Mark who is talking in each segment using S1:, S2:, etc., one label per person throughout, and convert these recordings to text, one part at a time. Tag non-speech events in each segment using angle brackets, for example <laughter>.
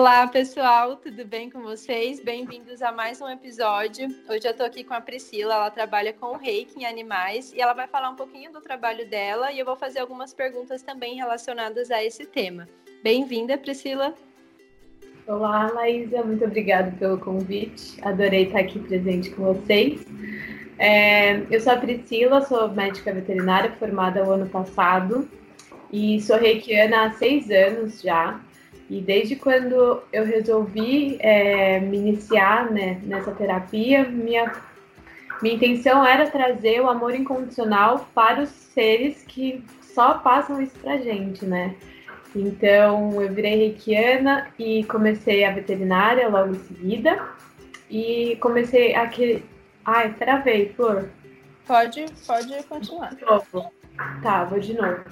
S1: Olá, pessoal, tudo bem com vocês? Bem-vindos a mais um episódio. Hoje eu tô aqui com a Priscila, ela trabalha com reiki em animais e ela vai falar um pouquinho do trabalho dela e eu vou fazer algumas perguntas também relacionadas a esse tema. Bem-vinda, Priscila.
S2: Olá, Laísa, muito obrigada pelo convite. Adorei estar aqui presente com vocês. É, eu sou a Priscila, sou médica veterinária formada o ano passado e sou reikiana há seis anos já. E desde quando eu resolvi é, me iniciar né, nessa terapia, minha, minha intenção era trazer o amor incondicional para os seres que só passam isso pra gente, né? Então eu virei reikiana e comecei a veterinária logo em seguida. E comecei aquele. Ai, travei, Flor.
S1: Pode, pode continuar.
S2: De novo. Tá, vou de novo.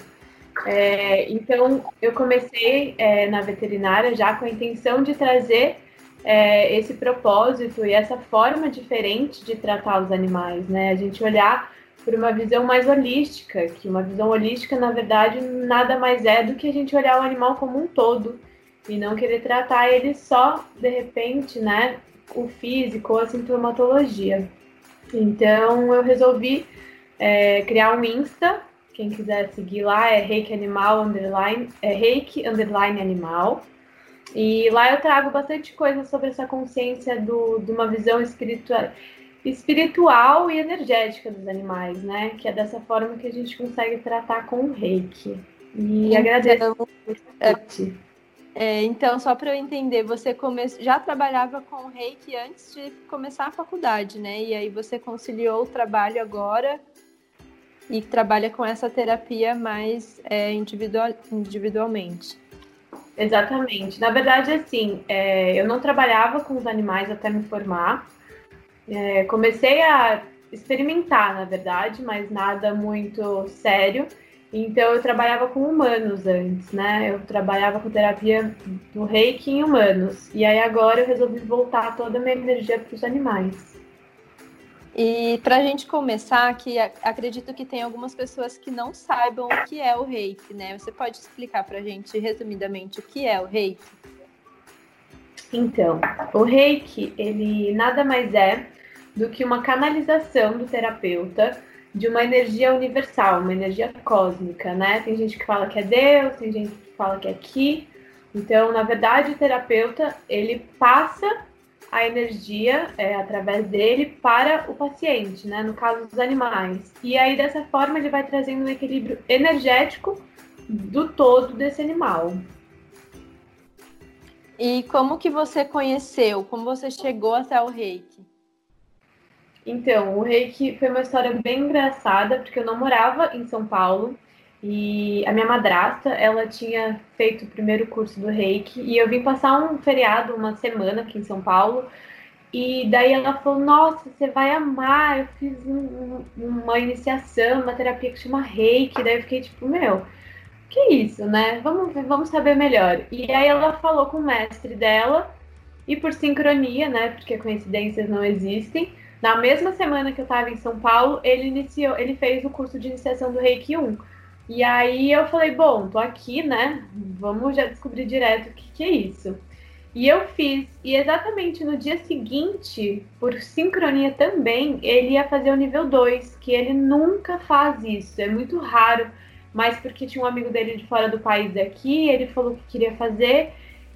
S2: É, então, eu comecei é, na veterinária já com a intenção de trazer é, esse propósito e essa forma diferente de tratar os animais, né? A gente olhar por uma visão mais holística, que uma visão holística, na verdade, nada mais é do que a gente olhar o animal como um todo e não querer tratar ele só, de repente, né? O físico ou a sintomatologia. Então, eu resolvi é, criar um Insta quem quiser seguir lá é reiki animal underline, é reiki underline animal. E lá eu trago bastante coisa sobre essa consciência do, de uma visão espiritual, espiritual e energética dos animais, né? Que é dessa forma que a gente consegue tratar com o reiki. E então, agradeço.
S1: É, é, então, só para eu entender, você come... já trabalhava com reiki antes de começar a faculdade, né? E aí você conciliou o trabalho agora e trabalha com essa terapia mais é, individual, individualmente.
S2: Exatamente. Na verdade, assim, é, eu não trabalhava com os animais até me formar. É, comecei a experimentar, na verdade, mas nada muito sério. Então, eu trabalhava com humanos antes, né? Eu trabalhava com terapia do reiki em humanos. E aí, agora, eu resolvi voltar toda a minha energia para os animais.
S1: E para a gente começar, que acredito que tem algumas pessoas que não saibam o que é o reiki, né? Você pode explicar para a gente resumidamente o que é o reiki?
S2: Então, o reiki, ele nada mais é do que uma canalização do terapeuta de uma energia universal, uma energia cósmica, né? Tem gente que fala que é Deus, tem gente que fala que é Ki. Então, na verdade, o terapeuta, ele passa a energia é, através dele para o paciente, né? No caso dos animais. E aí, dessa forma, ele vai trazendo um equilíbrio energético do todo desse animal.
S1: E como que você conheceu? Como você chegou até o reiki?
S2: Então, o reiki foi uma história bem engraçada, porque eu não morava em São Paulo. E a minha madrasta, ela tinha feito o primeiro curso do Reiki e eu vim passar um feriado, uma semana aqui em São Paulo. E daí ela falou: Nossa, você vai amar. Eu fiz um, uma iniciação, uma terapia que chama Reiki. Daí eu fiquei tipo: Meu, que isso, né? Vamos, vamos saber melhor. E aí ela falou com o mestre dela, e por sincronia, né? Porque coincidências não existem. Na mesma semana que eu estava em São Paulo, ele iniciou, ele fez o curso de iniciação do Reiki 1. E aí eu falei, bom, tô aqui, né? Vamos já descobrir direto o que, que é isso. E eu fiz, e exatamente no dia seguinte, por sincronia também, ele ia fazer o nível 2, que ele nunca faz isso, é muito raro, mas porque tinha um amigo dele de fora do país aqui, ele falou que queria fazer,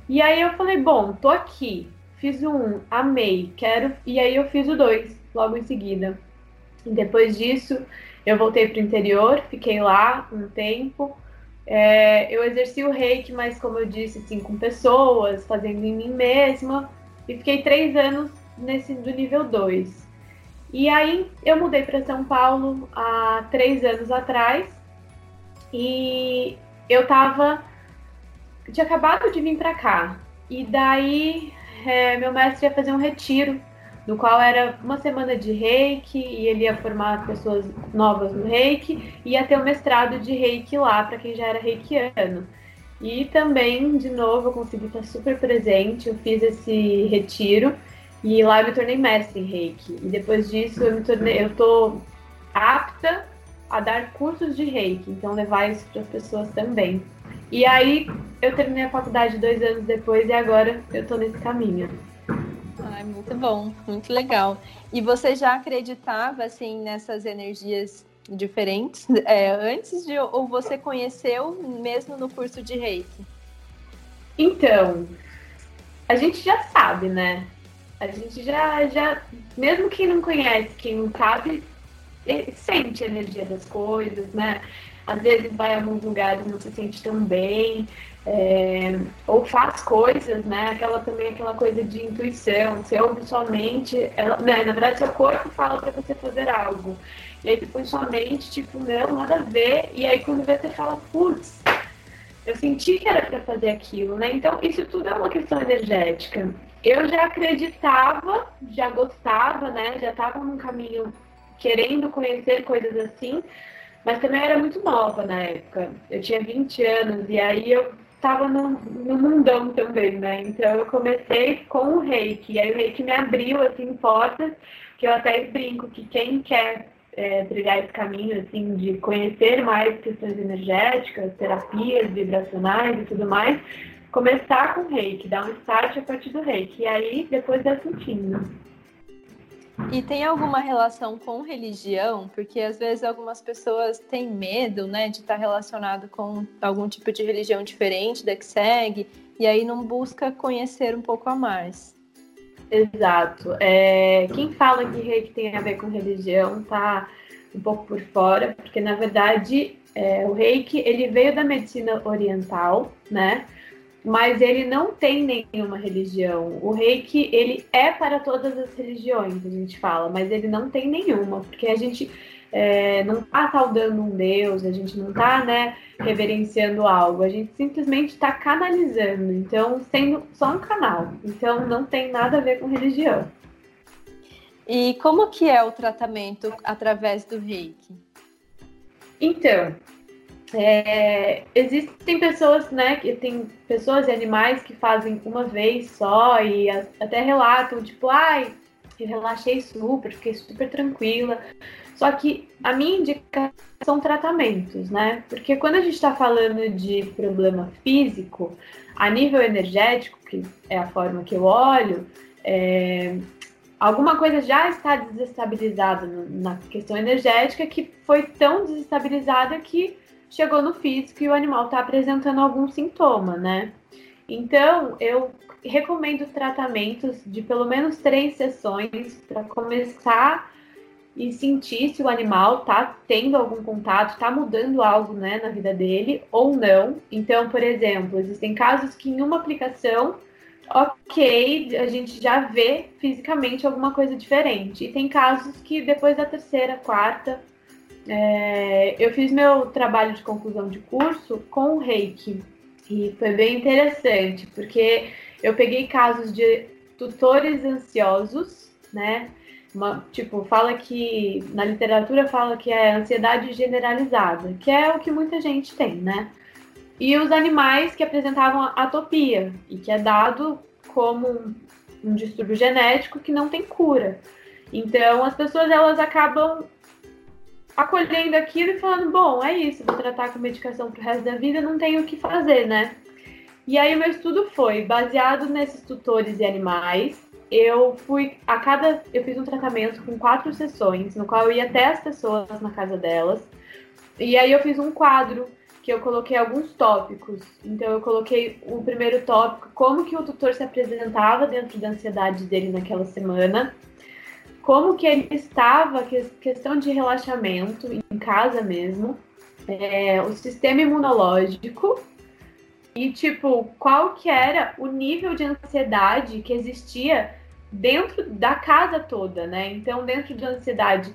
S2: e aí eu falei, bom, tô aqui, fiz o 1, um, amei, quero, e aí eu fiz o 2 logo em seguida. E depois disso, eu voltei para o interior, fiquei lá um tempo. É, eu exerci o reiki, mas como eu disse, assim, com pessoas, fazendo em mim mesma. E fiquei três anos nesse do nível 2. E aí eu mudei para São Paulo há três anos atrás. E eu tava. Tinha acabado de vir para cá. E daí é, meu mestre ia fazer um retiro no qual era uma semana de reiki e ele ia formar pessoas novas no reiki e ia ter um mestrado de reiki lá para quem já era reikiano. E também, de novo, eu consegui estar super presente, eu fiz esse retiro e lá eu me tornei mestre em reiki. E depois disso eu me tornei, eu tô apta a dar cursos de reiki, então levar isso para as pessoas também. E aí, eu terminei a faculdade dois anos depois e agora eu tô nesse caminho.
S1: Ai, muito bom, muito legal. E você já acreditava assim nessas energias diferentes é, antes de ou você conheceu mesmo no curso de Reiki?
S2: Então, a gente já sabe, né? A gente já, já, mesmo quem não conhece, quem não sabe, sente a energia das coisas, né? Às vezes vai a alguns lugares não se sente tão bem, é, ou faz coisas, né? Aquela também aquela coisa de intuição, você ouve somente, ela, né? na verdade seu corpo fala para você fazer algo. E aí depois sua mente, tipo, não, nada a ver, e aí quando vê você fala, putz, eu senti que era para fazer aquilo, né? Então isso tudo é uma questão energética. Eu já acreditava, já gostava, né? Já estava num caminho querendo conhecer coisas assim, mas também era muito nova na época. Eu tinha 20 anos e aí eu estava no, no, mundão também, né? Então eu comecei com o reiki, e aí o reiki me abriu assim portas que eu até brinco que quem quer é, trilhar esse caminho assim de conhecer mais questões energéticas, terapias vibracionais e tudo mais, começar com o reiki, dar um start a partir do reiki, e aí depois dar sentindo.
S1: E tem alguma relação com religião? Porque às vezes algumas pessoas têm medo, né, de estar relacionado com algum tipo de religião diferente da que segue, e aí não busca conhecer um pouco a mais.
S2: Exato. É, quem fala que reiki tem a ver com religião tá um pouco por fora, porque na verdade é, o reiki ele veio da medicina oriental, né? Mas ele não tem nenhuma religião. O reiki, ele é para todas as religiões, a gente fala, mas ele não tem nenhuma, porque a gente é, não está saudando um Deus, a gente não está né, reverenciando algo, a gente simplesmente está canalizando, então sendo só um canal. Então não tem nada a ver com religião.
S1: E como que é o tratamento através do reiki?
S2: Então, é, existem pessoas, né, que tem pessoas e animais que fazem uma vez só e até relatam, tipo, ai, relaxei super, fiquei super tranquila. Só que a minha indicação são tratamentos, né? Porque quando a gente está falando de problema físico, a nível energético, que é a forma que eu olho, é, alguma coisa já está desestabilizada na questão energética que foi tão desestabilizada que chegou no físico e o animal está apresentando algum sintoma, né? Então, eu recomendo tratamentos de pelo menos três sessões para começar e sentir se o animal está tendo algum contato, está mudando algo né, na vida dele ou não. Então, por exemplo, existem casos que em uma aplicação, ok, a gente já vê fisicamente alguma coisa diferente. E tem casos que depois da terceira, quarta, é, eu fiz meu trabalho de conclusão de curso com o reiki e foi bem interessante, porque eu peguei casos de tutores ansiosos, né? Uma, tipo, fala que na literatura fala que é ansiedade generalizada, que é o que muita gente tem, né? E os animais que apresentavam atopia e que é dado como um, um distúrbio genético que não tem cura. Então, as pessoas elas acabam acolhendo aquilo e falando, bom, é isso, vou tratar com medicação pro resto da vida, não tenho o que fazer, né? E aí meu estudo foi baseado nesses tutores e animais. Eu fui a cada. Eu fiz um tratamento com quatro sessões, no qual eu ia até as pessoas na casa delas. E aí eu fiz um quadro que eu coloquei alguns tópicos. Então eu coloquei o primeiro tópico, como que o tutor se apresentava dentro da ansiedade dele naquela semana como que ele estava, questão de relaxamento em casa mesmo, é, o sistema imunológico e tipo qual que era o nível de ansiedade que existia dentro da casa toda, né? Então dentro da ansiedade,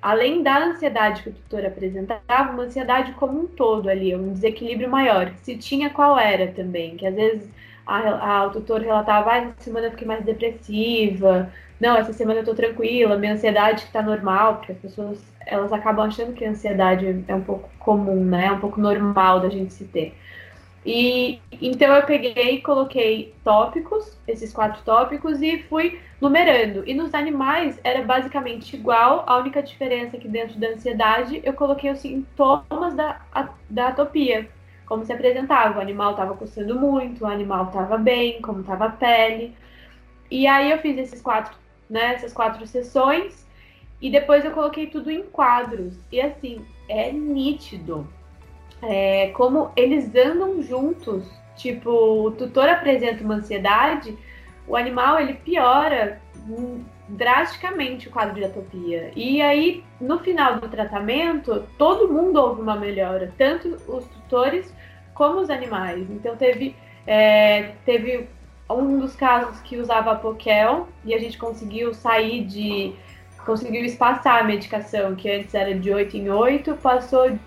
S2: além da ansiedade que o tutor apresentava, uma ansiedade como um todo ali, um desequilíbrio maior. Se tinha qual era também, que às vezes a, a, o tutor relatava, ah, essa semana eu fiquei mais depressiva, não, essa semana eu tô tranquila, minha ansiedade tá normal, porque as pessoas elas acabam achando que a ansiedade é um pouco comum, né? É um pouco normal da gente se ter. E então eu peguei e coloquei tópicos, esses quatro tópicos, e fui numerando. E nos animais era basicamente igual, a única diferença é que dentro da ansiedade eu coloquei os sintomas da, da atopia. como se apresentava. O animal estava coçando muito, o animal estava bem, como estava a pele. E aí eu fiz esses quatro, né, essas quatro sessões e depois eu coloquei tudo em quadros. E assim, é nítido é, como eles andam juntos. Tipo, o tutor apresenta uma ansiedade, o animal ele piora drasticamente o quadro de atopia. E aí, no final do tratamento, todo mundo houve uma melhora, tanto os tutores como os animais. Então teve, é, teve um dos casos que usava Pokel e a gente conseguiu sair de. conseguiu espaçar a medicação, que antes era de 8 em 8, passou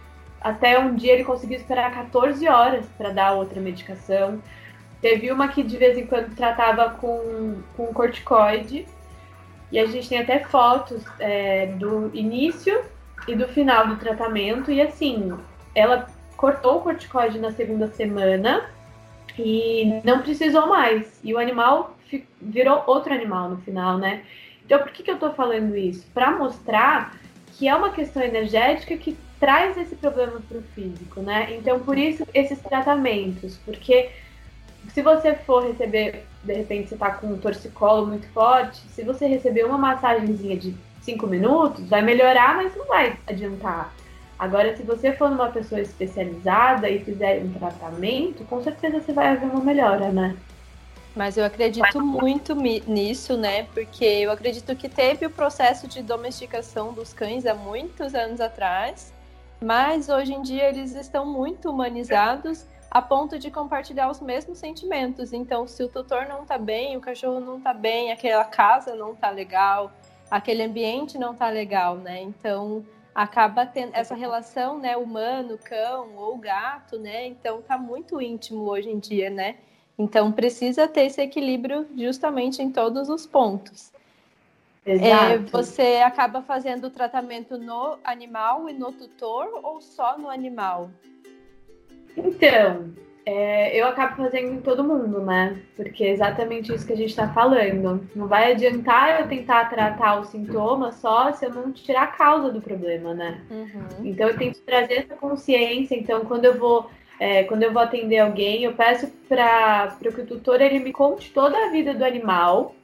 S2: até um dia ele conseguiu esperar 14 horas para dar outra medicação. Teve uma que de vez em quando tratava com, com corticoide. E a gente tem até fotos é, do início e do final do tratamento. E assim, ela cortou o corticoide na segunda semana e não precisou mais. E o animal virou outro animal no final, né? Então, por que, que eu tô falando isso? Para mostrar que é uma questão energética que traz esse problema para o físico, né? Então, por isso, esses tratamentos, porque se você for receber, de repente você está com um torcicolo muito forte, se você receber uma massagenzinha de 5 minutos, vai melhorar, mas não vai adiantar. Agora, se você for numa pessoa especializada e fizer um tratamento, com certeza você vai ver uma melhora, né?
S1: Mas eu acredito muito nisso, né? Porque eu acredito que teve o processo de domesticação dos cães há muitos anos atrás mas hoje em dia eles estão muito humanizados a ponto de compartilhar os mesmos sentimentos. Então, se o tutor não está bem, o cachorro não está bem, aquela casa não está legal, aquele ambiente não está legal, né? Então, acaba tendo essa relação, né, humano, cão ou gato, né? Então, tá muito íntimo hoje em dia, né? Então, precisa ter esse equilíbrio justamente em todos os pontos. É, você acaba fazendo o tratamento no animal e no tutor ou só no animal?
S2: Então, é, eu acabo fazendo em todo mundo, né? Porque é exatamente isso que a gente está falando. Não vai adiantar eu tentar tratar o sintoma só se eu não tirar a causa do problema, né? Uhum. Então eu tenho que trazer essa consciência. Então, quando eu vou é, quando eu vou atender alguém, eu peço para que o tutor ele me conte toda a vida do animal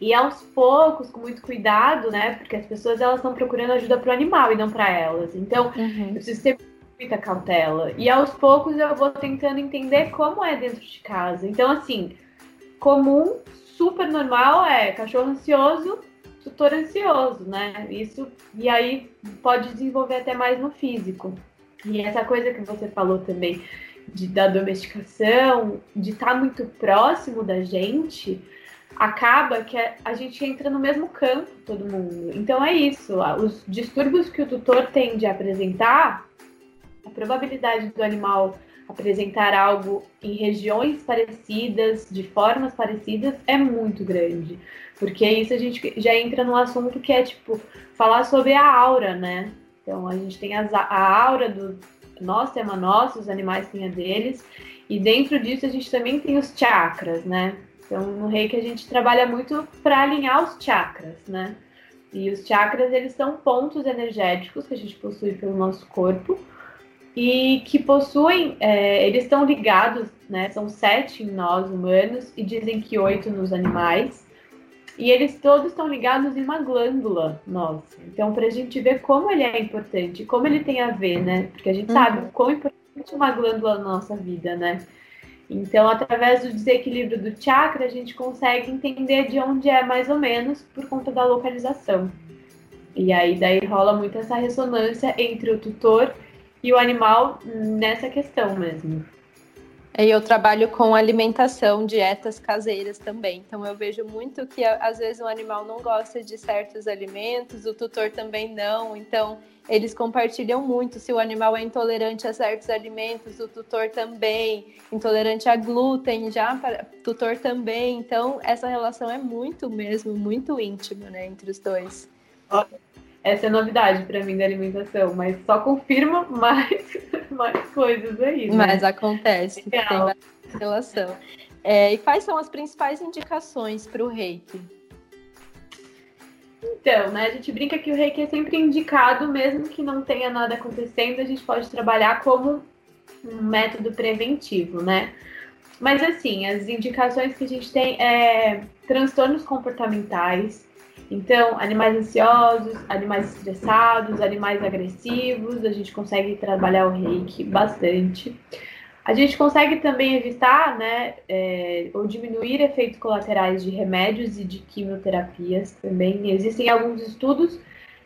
S2: e aos poucos, com muito cuidado, né? Porque as pessoas elas estão procurando ajuda para o animal e não para elas. Então, uhum. eu preciso ter muita cautela. E aos poucos eu vou tentando entender como é dentro de casa. Então, assim, comum, super normal é cachorro ansioso, tutor ansioso, né? Isso e aí pode desenvolver até mais no físico. E essa coisa que você falou também de, da domesticação, de estar tá muito próximo da gente, acaba que a gente entra no mesmo campo, todo mundo. Então é isso. Os distúrbios que o tutor tem de apresentar, a probabilidade do animal apresentar algo em regiões parecidas, de formas parecidas, é muito grande. Porque isso a gente já entra no assunto que é tipo falar sobre a aura, né? Então a gente tem as, a aura do nosso tema nosso, os animais têm a deles, e dentro disso a gente também tem os chakras, né? Então, no reiki a gente trabalha muito para alinhar os chakras, né? E os chakras, eles são pontos energéticos que a gente possui pelo nosso corpo e que possuem, é, eles estão ligados, né? São sete em nós humanos e dizem que oito nos animais. E eles todos estão ligados em uma glândula nossa. Então, para a gente ver como ele é importante, como ele tem a ver, né? Porque a gente uhum. sabe o quão importante é uma glândula na nossa vida, né? Então, através do desequilíbrio do chakra, a gente consegue entender de onde é mais ou menos por conta da localização. E aí daí rola muito essa ressonância entre o tutor e o animal nessa questão mesmo.
S1: E eu trabalho com alimentação, dietas caseiras também. Então eu vejo muito que às vezes o animal não gosta de certos alimentos, o tutor também não. Então eles compartilham muito. Se o animal é intolerante a certos alimentos, o tutor também. Intolerante a glúten, já para tutor também. Então essa relação é muito mesmo, muito íntima, né, entre os dois.
S2: Essa é novidade para mim da alimentação, mas só confirma <laughs> mais, mais coisas aí. Né?
S1: Mas acontece, Legal. tem bastante relação. É, e quais são as principais indicações para o reiki?
S2: Então, né, a gente brinca que o reiki é sempre indicado, mesmo que não tenha nada acontecendo, a gente pode trabalhar como um método preventivo, né? Mas assim, as indicações que a gente tem é transtornos comportamentais, então, animais ansiosos, animais estressados, animais agressivos, a gente consegue trabalhar o reiki bastante. A gente consegue também evitar, né, é, ou diminuir efeitos colaterais de remédios e de quimioterapias também. Existem alguns estudos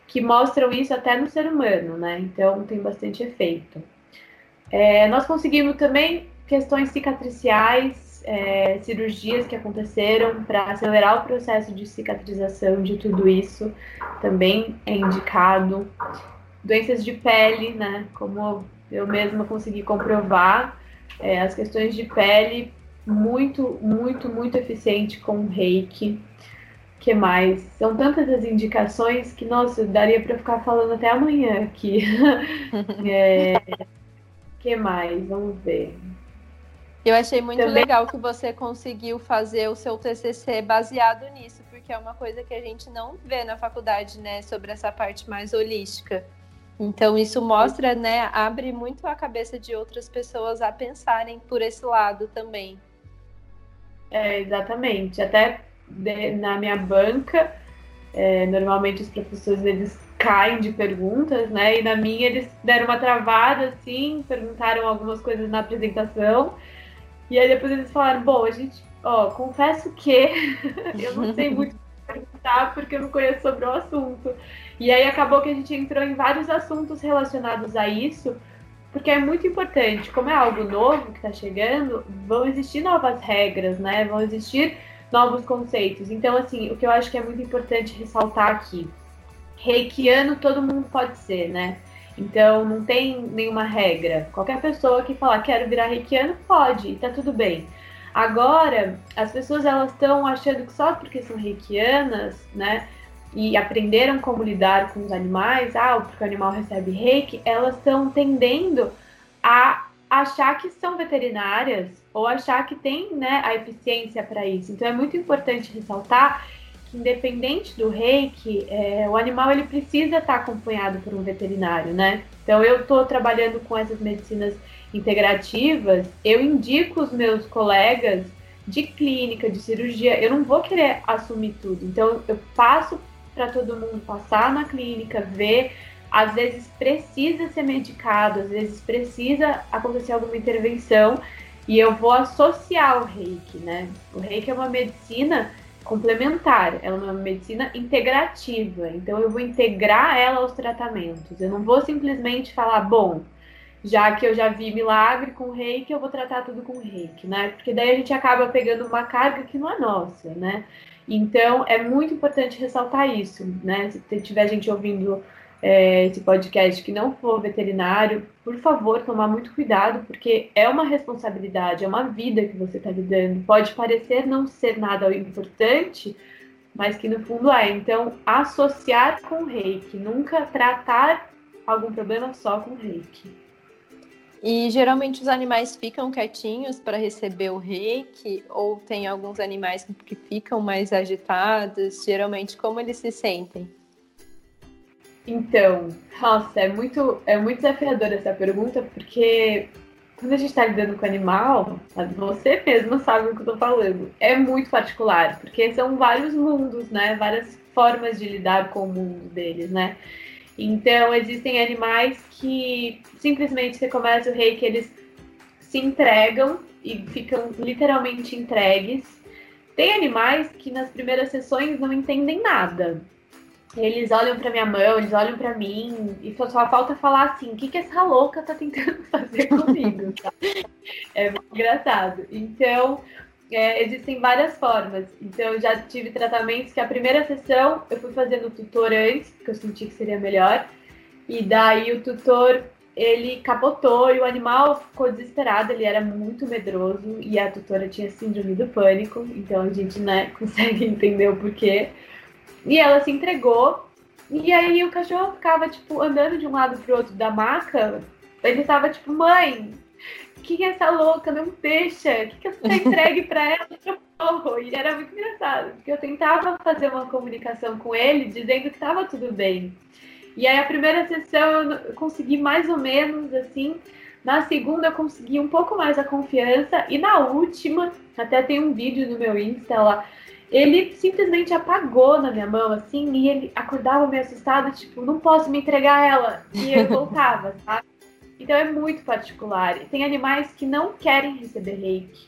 S2: que mostram isso até no ser humano, né? Então tem bastante efeito. É, nós conseguimos também questões cicatriciais é, cirurgias que aconteceram para acelerar o processo de cicatrização de tudo isso também é indicado. Doenças de pele, né? Como eu mesma consegui comprovar, é, as questões de pele muito, muito, muito eficiente com o reiki. que mais? São tantas as indicações que, nossa, daria para ficar falando até amanhã aqui. <laughs> é, que mais? Vamos ver.
S1: Eu achei muito Também... legal que você conseguiu fazer o seu TCC baseado nisso, porque é uma coisa que a gente não vê na faculdade, né, sobre essa parte mais holística. Então isso mostra, né, abre muito a cabeça de outras pessoas a pensarem por esse lado também.
S2: É, exatamente. Até de, na minha banca, é, normalmente os professores eles caem de perguntas, né? E na minha eles deram uma travada assim, perguntaram algumas coisas na apresentação e aí depois eles falaram, bom, a gente, ó, confesso que <laughs> eu não sei muito perguntar porque eu não conheço sobre o assunto. E aí acabou que a gente entrou em vários assuntos relacionados a isso, porque é muito importante, como é algo novo que está chegando, vão existir novas regras, né? Vão existir novos conceitos. Então, assim, o que eu acho que é muito importante ressaltar aqui, reikiano todo mundo pode ser, né? Então não tem nenhuma regra. Qualquer pessoa que falar quero virar reikiano pode, tá tudo bem. Agora, as pessoas elas estão achando que só porque são reikianas, né, e aprenderam como lidar com os animais, ah, porque o animal recebe reiki, elas estão tendendo a achar que são veterinárias ou achar que tem, né, a eficiência para isso. Então é muito importante ressaltar independente do reiki, é, o animal ele precisa estar acompanhado por um veterinário, né? Então eu estou trabalhando com essas medicinas integrativas, eu indico os meus colegas de clínica, de cirurgia, eu não vou querer assumir tudo. Então eu passo para todo mundo passar na clínica, ver, às vezes precisa ser medicado, às vezes precisa acontecer alguma intervenção e eu vou associar o reiki, né? O reiki é uma medicina complementar, ela é uma medicina integrativa. Então eu vou integrar ela aos tratamentos. Eu não vou simplesmente falar, bom, já que eu já vi milagre com reiki, eu vou tratar tudo com reiki, né? Porque daí a gente acaba pegando uma carga que não é nossa, né? Então é muito importante ressaltar isso, né? Se tiver gente ouvindo é, esse podcast que não for veterinário, por favor, tomar muito cuidado, porque é uma responsabilidade, é uma vida que você está lidando. Pode parecer não ser nada importante, mas que no fundo é. Então, associar com reiki, nunca tratar algum problema só com reiki.
S1: E geralmente os animais ficam quietinhos para receber o reiki, ou tem alguns animais que ficam mais agitados? Geralmente, como eles se sentem?
S2: Então, nossa, é muito, é muito desafiadora essa pergunta, porque quando a gente está lidando com animal, você mesmo sabe o que eu estou falando. É muito particular, porque são vários mundos, né? Várias formas de lidar com o mundo deles, né? Então, existem animais que simplesmente você começa o rei que eles se entregam e ficam literalmente entregues. Tem animais que nas primeiras sessões não entendem nada. Eles olham para minha mão, eles olham para mim e só, só, falta falar assim: o que, que essa louca tá tentando <laughs> fazer comigo? É muito engraçado. Então, é, existem várias formas. Então, eu já tive tratamentos que a primeira sessão eu fui fazendo o tutor antes, porque eu senti que seria melhor. E daí o tutor ele capotou e o animal ficou desesperado, ele era muito medroso e a tutora tinha síndrome do pânico, então a gente né, <laughs> consegue entender o porquê. E ela se entregou. E aí o cachorro ficava, tipo, andando de um lado pro outro da maca. Ele tava tipo, mãe, que é essa louca? Não deixa. Que, que você entregue pra ela? E era muito engraçado, porque eu tentava fazer uma comunicação com ele, dizendo que tava tudo bem. E aí a primeira sessão eu consegui mais ou menos, assim, Na segunda eu consegui um pouco mais a confiança e na última, até tem um vídeo no meu Insta lá, ele simplesmente apagou na minha mão, assim, e ele acordava meio assustado, tipo, não posso me entregar ela. E ele <laughs> voltava, sabe? Então é muito particular. Tem animais que não querem receber reiki.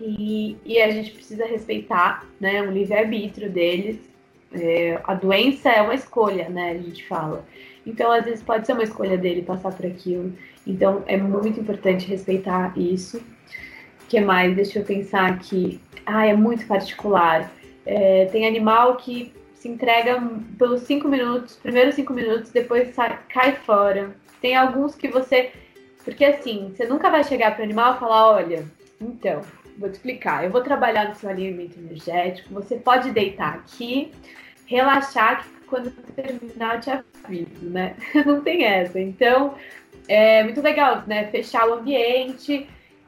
S2: E, e a gente precisa respeitar, né, o livre-arbítrio deles. É, a doença é uma escolha, né, a gente fala. Então, às vezes, pode ser uma escolha dele passar por aquilo. Então, é muito importante respeitar isso. Que mais? Deixa eu pensar aqui. Ah, é muito particular. É, tem animal que se entrega pelos cinco minutos, primeiros cinco minutos, depois sai, cai fora. Tem alguns que você. Porque assim, você nunca vai chegar para o animal e falar: olha, então, vou te explicar. Eu vou trabalhar no seu alimento energético. Você pode deitar aqui, relaxar, que quando terminar eu te aviso, né? <laughs> Não tem essa. Então, é muito legal, né? Fechar o ambiente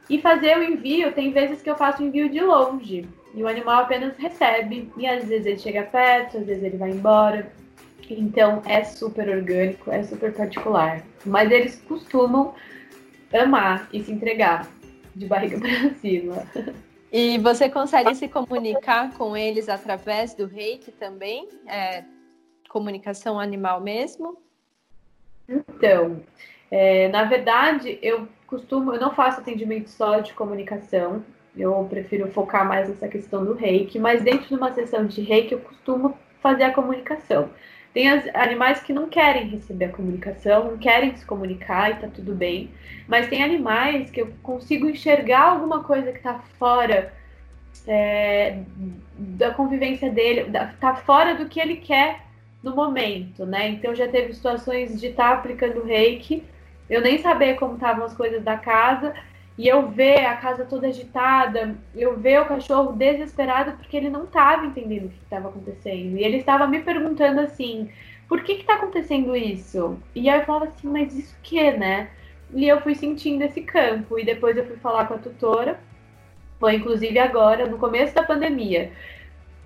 S2: e fazer o envio. Tem vezes que eu faço envio de longe e o animal apenas recebe. E às vezes ele chega perto, às vezes ele vai embora. Então é super orgânico, é super particular. Mas eles costumam amar e se entregar de barriga <laughs> para cima.
S1: E você consegue se comunicar com eles através do reiki também? É, comunicação animal mesmo?
S2: Então, é, na verdade, eu costumo, eu não faço atendimento só de comunicação, eu prefiro focar mais nessa questão do reiki, mas dentro de uma sessão de reiki eu costumo fazer a comunicação. Tem as, animais que não querem receber a comunicação, não querem se comunicar e tá tudo bem. Mas tem animais que eu consigo enxergar alguma coisa que tá fora é, da convivência dele, tá fora do que ele quer no momento, né? Então já teve situações de estar tá aplicando reiki, eu nem saber como estavam as coisas da casa e eu ver a casa toda agitada, eu ver o cachorro desesperado porque ele não estava entendendo o que estava acontecendo. E ele estava me perguntando assim: por que está acontecendo isso? E aí eu falava assim: mas isso que, né? E eu fui sentindo esse campo. E depois eu fui falar com a tutora, foi inclusive agora, no começo da pandemia.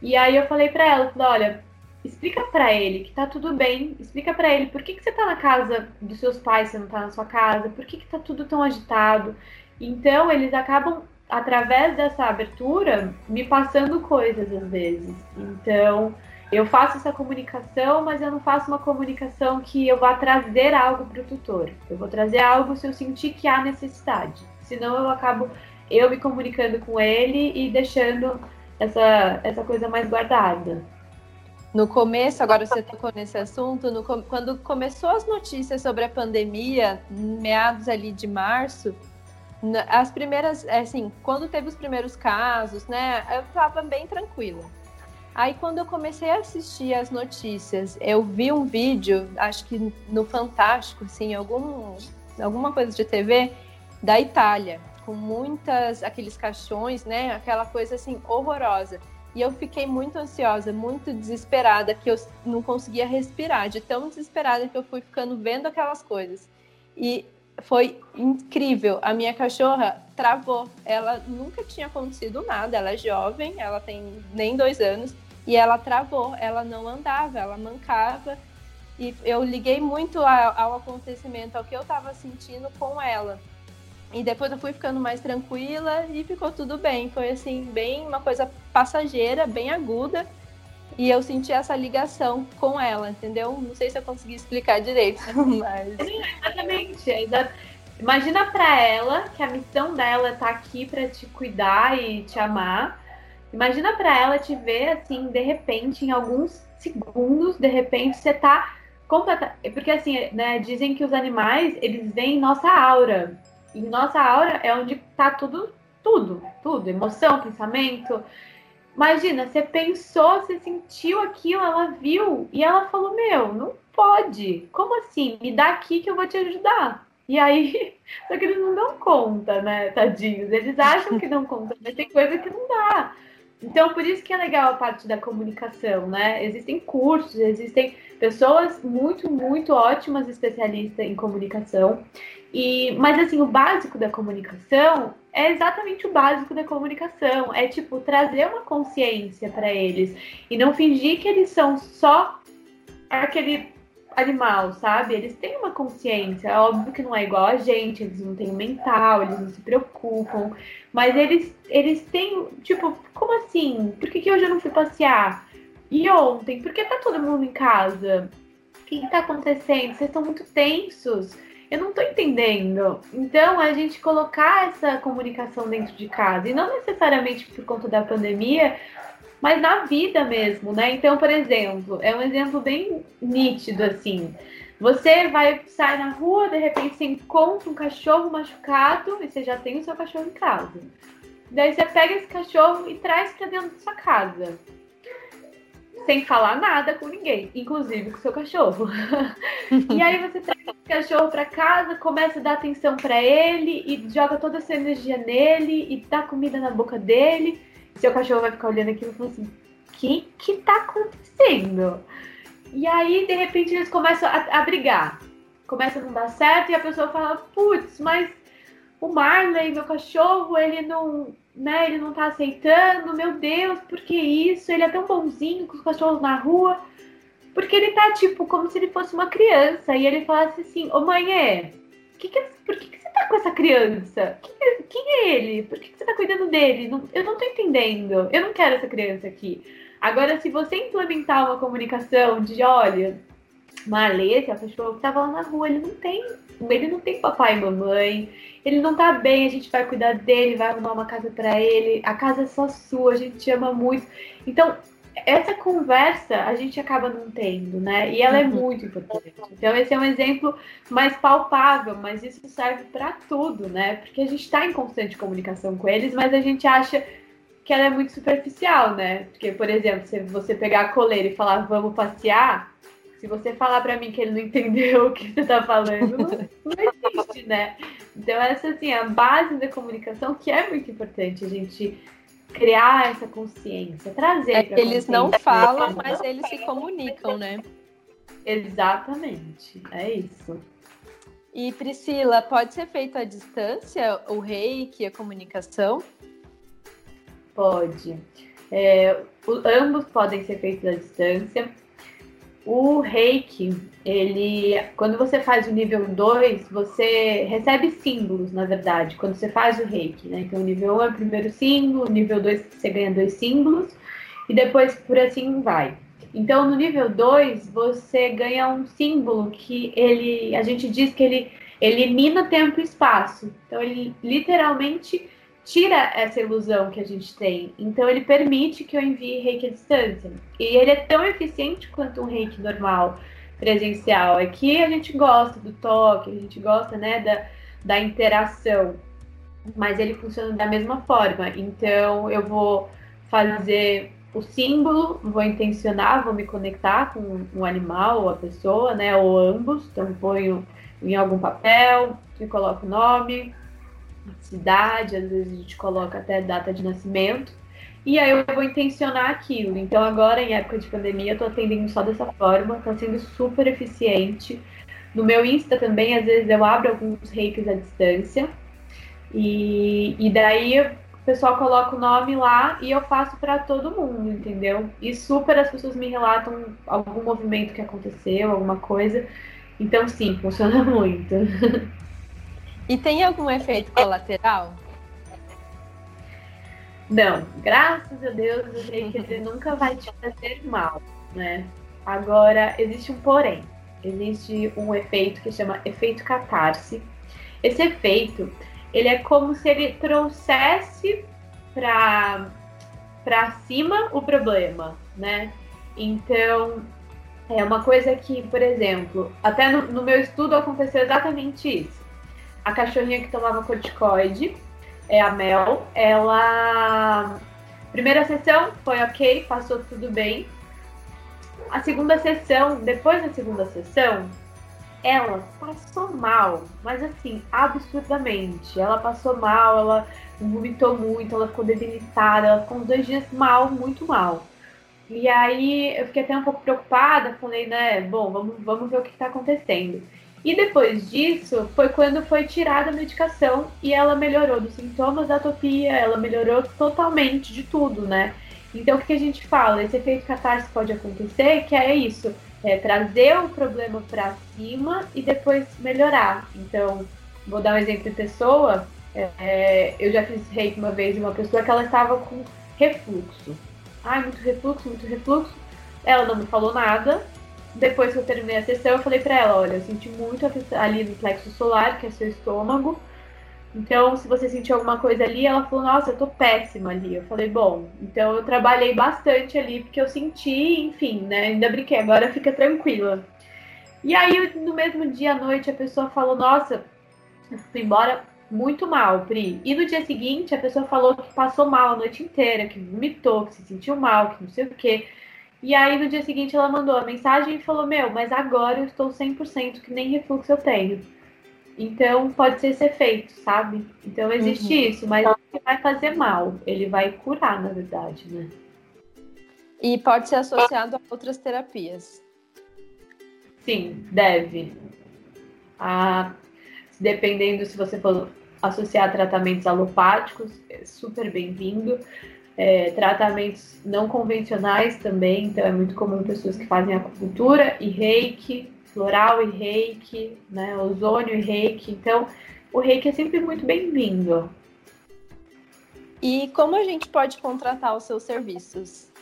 S2: E aí eu falei para ela: olha, explica para ele que tá tudo bem, explica para ele por que, que você tá na casa dos seus pais, você não tá na sua casa, por que, que tá tudo tão agitado. Então, eles acabam, através dessa abertura, me passando coisas às vezes. Então, eu faço essa comunicação, mas eu não faço uma comunicação que eu vá trazer algo para o tutor. Eu vou trazer algo se eu sentir que há necessidade. Senão, eu acabo eu me comunicando com ele e deixando essa, essa coisa mais guardada.
S1: No começo, agora você tocou nesse assunto, no, quando começou as notícias sobre a pandemia, meados ali de março, as primeiras, é, assim, quando teve os primeiros casos, né, eu tava bem tranquila. Aí quando eu comecei a assistir as notícias, eu vi um vídeo, acho que no Fantástico, assim, algum, alguma coisa de TV, da Itália, com muitas, aqueles caixões, né, aquela coisa assim, horrorosa. E eu fiquei muito ansiosa, muito desesperada, que eu não conseguia respirar, de tão desesperada que eu fui ficando vendo aquelas coisas. E foi incrível. A minha cachorra travou. Ela nunca tinha acontecido nada. Ela é jovem, ela tem nem dois anos. E ela travou. Ela não andava, ela mancava. E eu liguei muito ao, acontecimento, ao que eu estava sentindo com ela. E depois eu fui ficando mais tranquila e ficou tudo bem. Foi assim, bem uma coisa passageira, bem aguda e eu senti essa ligação com ela, entendeu? Não sei se eu consegui explicar direito, <laughs> mas.
S2: Sim, exatamente. Imagina para ela que a missão dela tá aqui para te cuidar e te amar. Imagina para ela te ver assim, de repente, em alguns segundos, de repente você tá completa, porque assim, né, dizem que os animais, eles veem nossa aura. E nossa aura é onde tá tudo, tudo, tudo, emoção, pensamento, Imagina, você pensou, você sentiu aquilo, ela viu e ela falou: Meu, não pode. Como assim? Me dá aqui que eu vou te ajudar. E aí, <laughs> só que eles não dão conta, né, tadinhos? Eles acham que dão conta, mas tem coisa que não dá. Então, por isso que é legal a parte da comunicação, né? Existem cursos, existem pessoas muito, muito ótimas especialistas em comunicação. E, mas assim, o básico da comunicação é exatamente o básico da comunicação. É tipo trazer uma consciência para eles e não fingir que eles são só aquele animal, sabe? Eles têm uma consciência. É óbvio que não é igual a gente, eles não têm mental, eles não se preocupam. Mas eles, eles têm, tipo, como assim? Por que, que hoje eu não fui passear? E ontem? Por que tá todo mundo em casa? O que, que tá acontecendo? Vocês estão muito tensos. Eu não tô entendendo. Então, a gente colocar essa comunicação dentro de casa, e não necessariamente por conta da pandemia, mas na vida mesmo, né? Então, por exemplo, é um exemplo bem nítido assim. Você vai sair na rua, de repente você encontra um cachorro machucado e você já tem o seu cachorro em casa. Daí você pega esse cachorro e traz para dentro da sua casa. Sem falar nada com ninguém, inclusive com o seu cachorro. <laughs> e aí você traz esse cachorro para casa, começa a dar atenção para ele e joga toda essa energia nele e dá comida na boca dele seu cachorro vai ficar olhando aquilo e falando assim: o que que tá acontecendo? E aí, de repente, eles começam a, a brigar. Começa a não dar certo e a pessoa fala: putz, mas o Marley, meu cachorro, ele não, né, ele não tá aceitando, meu Deus, por que isso? Ele é tão bonzinho com os cachorros na rua. Porque ele tá, tipo, como se ele fosse uma criança. E ele falasse assim, ô mãe, é, que que, por que, que tá com essa criança? Quem, quem é ele? Por que você tá cuidando dele? Não, eu não tô entendendo. Eu não quero essa criança aqui. Agora, se você implementar uma comunicação de, olha, Marley, esse cachorro que tava lá na rua, ele não tem. Ele não tem papai e mamãe. Ele não tá bem, a gente vai cuidar dele, vai arrumar uma casa para ele. A casa é só sua, a gente te ama muito. Então, essa conversa a gente acaba não tendo, né? E ela é uhum. muito importante. Então, esse é um exemplo mais palpável, mas isso serve para tudo, né? Porque a gente está em constante comunicação com eles, mas a gente acha que ela é muito superficial, né? Porque, por exemplo, se você pegar a coleira e falar vamos passear, se você falar para mim que ele não entendeu <laughs> o que você está falando, não, não existe, né? Então, essa assim, é a base da comunicação que é muito importante a gente criar essa consciência, trazer. É
S1: que eles não falam, mas eles se comunicam, né?
S2: Exatamente, é isso.
S1: E Priscila, pode ser feito à distância o reiki, a comunicação?
S2: Pode. É, ambos podem ser feitos à distância. O reiki, ele, quando você faz o nível 2, você recebe símbolos, na verdade, quando você faz o reiki, né? Então, o nível 1 um é o primeiro símbolo, o nível 2 você ganha dois símbolos, e depois por assim vai. Então, no nível 2, você ganha um símbolo que ele, a gente diz que ele elimina tempo e espaço. Então, ele literalmente tira essa ilusão que a gente tem. Então ele permite que eu envie reiki à distância. E ele é tão eficiente quanto um reiki normal, presencial. É que a gente gosta do toque, a gente gosta né, da, da interação. Mas ele funciona da mesma forma. Então eu vou fazer o símbolo, vou intencionar, vou me conectar com o animal ou a pessoa, né? Ou ambos. Então ponho em algum papel, coloco o nome, cidade, às vezes a gente coloca até data de nascimento. E aí eu vou intencionar aquilo. Então agora, em época de pandemia, eu tô atendendo só dessa forma, tá sendo super eficiente. No meu Insta também, às vezes eu abro alguns reikis à distância. E, e daí o pessoal coloca o nome lá e eu faço para todo mundo, entendeu? E super as pessoas me relatam algum movimento que aconteceu, alguma coisa. Então sim, funciona <laughs> muito.
S1: E tem algum efeito colateral?
S2: Não, graças a Deus eu sei que ele nunca vai te fazer mal, né? Agora, existe um porém. Existe um efeito que chama efeito catarse. Esse efeito, ele é como se ele trouxesse para para cima o problema, né? Então, é uma coisa que, por exemplo, até no, no meu estudo aconteceu exatamente isso a cachorrinha que tomava corticoide, é a Mel, ela. Primeira sessão foi ok, passou tudo bem. A segunda sessão, depois da segunda sessão, ela passou mal, mas assim, absurdamente. Ela passou mal, ela vomitou muito, ela ficou debilitada, ela ficou uns dois dias mal, muito mal. E aí eu fiquei até um pouco preocupada, falei, né, bom, vamos, vamos ver o que está acontecendo. E depois disso, foi quando foi tirada a medicação e ela melhorou dos sintomas da atopia, ela melhorou totalmente de tudo, né? Então, o que a gente fala? Esse efeito catarse pode acontecer, que é isso. é, trazer o problema para cima e depois melhorar. Então, vou dar um exemplo de pessoa. É, eu já fiz reiki uma vez de uma pessoa que ela estava com refluxo. Ai, muito refluxo, muito refluxo. Ela não me falou nada. Depois que eu terminei a sessão, eu falei para ela: olha, eu senti muito ali no plexo solar, que é seu estômago. Então, se você sentiu alguma coisa ali, ela falou: Nossa, eu tô péssima ali. Eu falei: Bom, então eu trabalhei bastante ali porque eu senti, enfim, né? Ainda brinquei, agora fica tranquila. E aí, no mesmo dia à noite, a pessoa falou: Nossa, eu fui embora muito mal, Pri. E no dia seguinte, a pessoa falou que passou mal a noite inteira, que vomitou, que se sentiu mal, que não sei o quê. E aí, no dia seguinte, ela mandou a mensagem e falou: Meu, mas agora eu estou 100% que nem refluxo eu tenho. Então, pode ser esse efeito, sabe? Então, existe uhum. isso, mas não vai fazer mal, ele vai curar, na verdade, né?
S1: E pode ser associado a outras terapias.
S2: Sim, deve. Ah, dependendo se você for associar tratamentos alopáticos, é super bem-vindo. É, tratamentos não convencionais também, então é muito comum pessoas que fazem acupuntura e reiki, floral e reiki, né, ozônio e reiki. Então, o reiki é sempre muito bem-vindo.
S1: E como a gente pode contratar os seus serviços?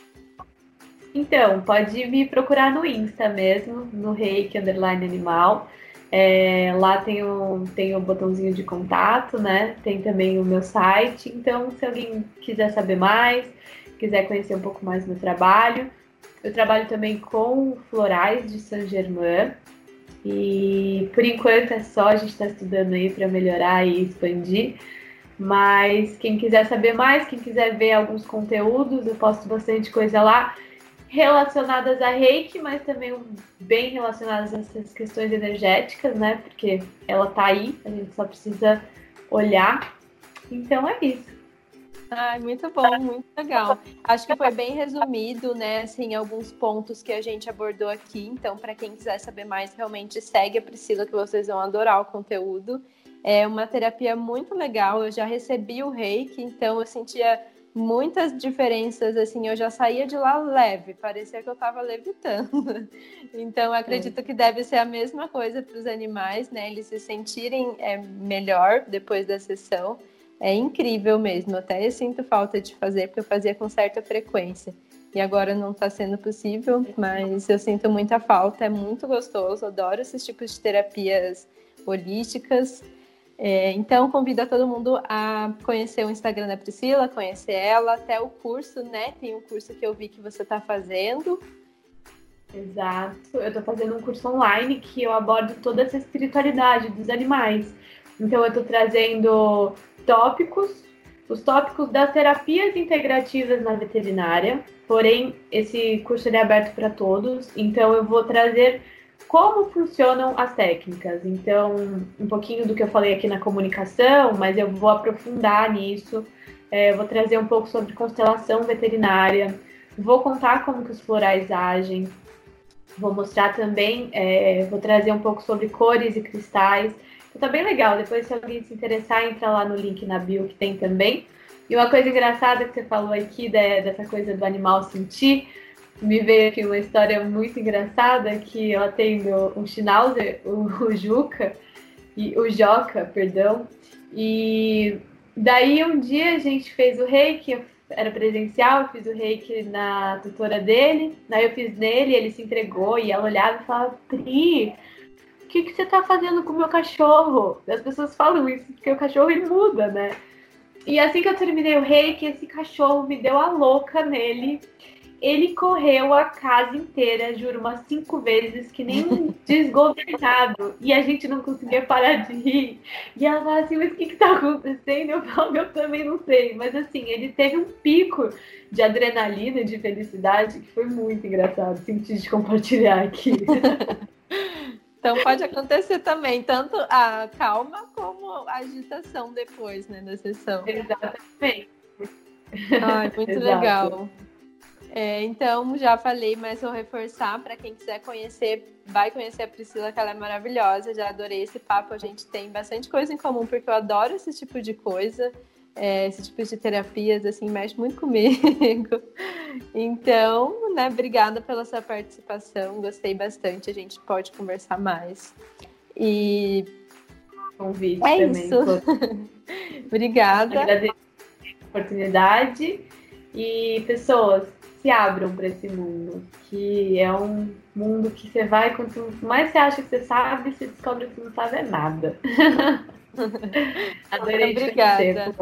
S2: Então, pode me procurar no Insta mesmo, no reiki underline animal. É, lá tem o, tem o botãozinho de contato, né? Tem também o meu site. Então, se alguém quiser saber mais, quiser conhecer um pouco mais do meu trabalho, eu trabalho também com florais de Saint Germain. E por enquanto é só, a gente está estudando aí para melhorar e expandir. Mas quem quiser saber mais, quem quiser ver alguns conteúdos, eu posto bastante coisa lá relacionadas a reiki, mas também bem relacionadas a essas questões energéticas, né? Porque ela tá aí, a gente só precisa olhar. Então é isso.
S1: Ai, muito bom, muito legal. Acho que foi bem resumido, né? Assim, alguns pontos que a gente abordou aqui. Então, para quem quiser saber mais, realmente segue a Priscila, que vocês vão adorar o conteúdo. É uma terapia muito legal. Eu já recebi o reiki, então eu sentia muitas diferenças, assim, eu já saía de lá leve, parecia que eu estava levitando. <laughs> Então, acredito é. que deve ser a mesma coisa para os animais, né? Eles se sentirem é, melhor depois da sessão. É incrível mesmo, até eu sinto falta de fazer, porque eu fazia com certa frequência. E agora não está sendo possível, mas eu sinto muita falta, é muito gostoso, adoro esses tipos de terapias holísticas. É, então, convido a todo mundo a conhecer o Instagram da Priscila, conhecer ela, até o curso, né? Tem um curso que eu vi que você está fazendo.
S2: Exato. Eu estou fazendo um curso online que eu abordo toda essa espiritualidade dos animais. Então, eu estou trazendo tópicos, os tópicos das terapias integrativas na veterinária. Porém, esse curso é aberto para todos. Então, eu vou trazer como funcionam as técnicas. Então, um pouquinho do que eu falei aqui na comunicação, mas eu vou aprofundar nisso. É, vou trazer um pouco sobre constelação veterinária. Vou contar como que os florais agem. Vou mostrar também, é, vou trazer um pouco sobre cores e cristais. Então, tá bem legal. Depois, se alguém se interessar, entra lá no link na bio que tem também. E uma coisa engraçada que você falou aqui de, dessa coisa do animal sentir, me veio aqui uma história muito engraçada que ela tem um Schnauzer, <laughs> o, o Juca, e o Joca, perdão. E daí um dia a gente fez o reiki, era presencial, eu fiz o reiki na tutora dele, daí eu fiz nele, ele se entregou e ela olhava e falava, Pri, o que, que você tá fazendo com o meu cachorro? As pessoas falam isso, porque o cachorro ele muda, né? E assim que eu terminei o reiki, esse cachorro me deu a louca nele ele correu a casa inteira, juro, umas cinco vezes, que nem um <laughs> desgovernado. E a gente não conseguia parar de rir. E ela falava assim, mas o que que tá acontecendo? Eu falo, eu também não sei. Mas assim, ele teve um pico de adrenalina, de felicidade, que foi muito engraçado. Senti de compartilhar aqui. <laughs>
S1: Então pode acontecer também, tanto a calma como a agitação depois, né, da sessão.
S2: Exatamente.
S1: Ai, muito <laughs> legal. É, então, já falei, mas vou reforçar para quem quiser conhecer, vai conhecer a Priscila, que ela é maravilhosa. Já adorei esse papo. A gente tem bastante coisa em comum, porque eu adoro esse tipo de coisa. É, esse tipo de terapias, assim, mexe muito comigo. <laughs> Então, né, obrigada pela sua participação, gostei bastante, a gente pode conversar mais. E
S2: convite
S1: é
S2: também.
S1: Isso. <laughs> obrigada.
S2: Agradeço a oportunidade e pessoas se abram para esse mundo, que é um mundo que você vai, quanto mais você acha que você sabe, você descobre que você não sabe nada. <laughs>
S1: Adorei Obrigada.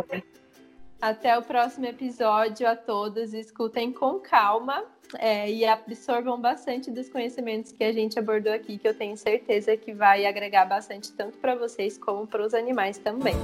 S1: Até o próximo episódio a todos. Escutem com calma é, e absorvam bastante dos conhecimentos que a gente abordou aqui, que eu tenho certeza que vai agregar bastante tanto para vocês como para os animais também.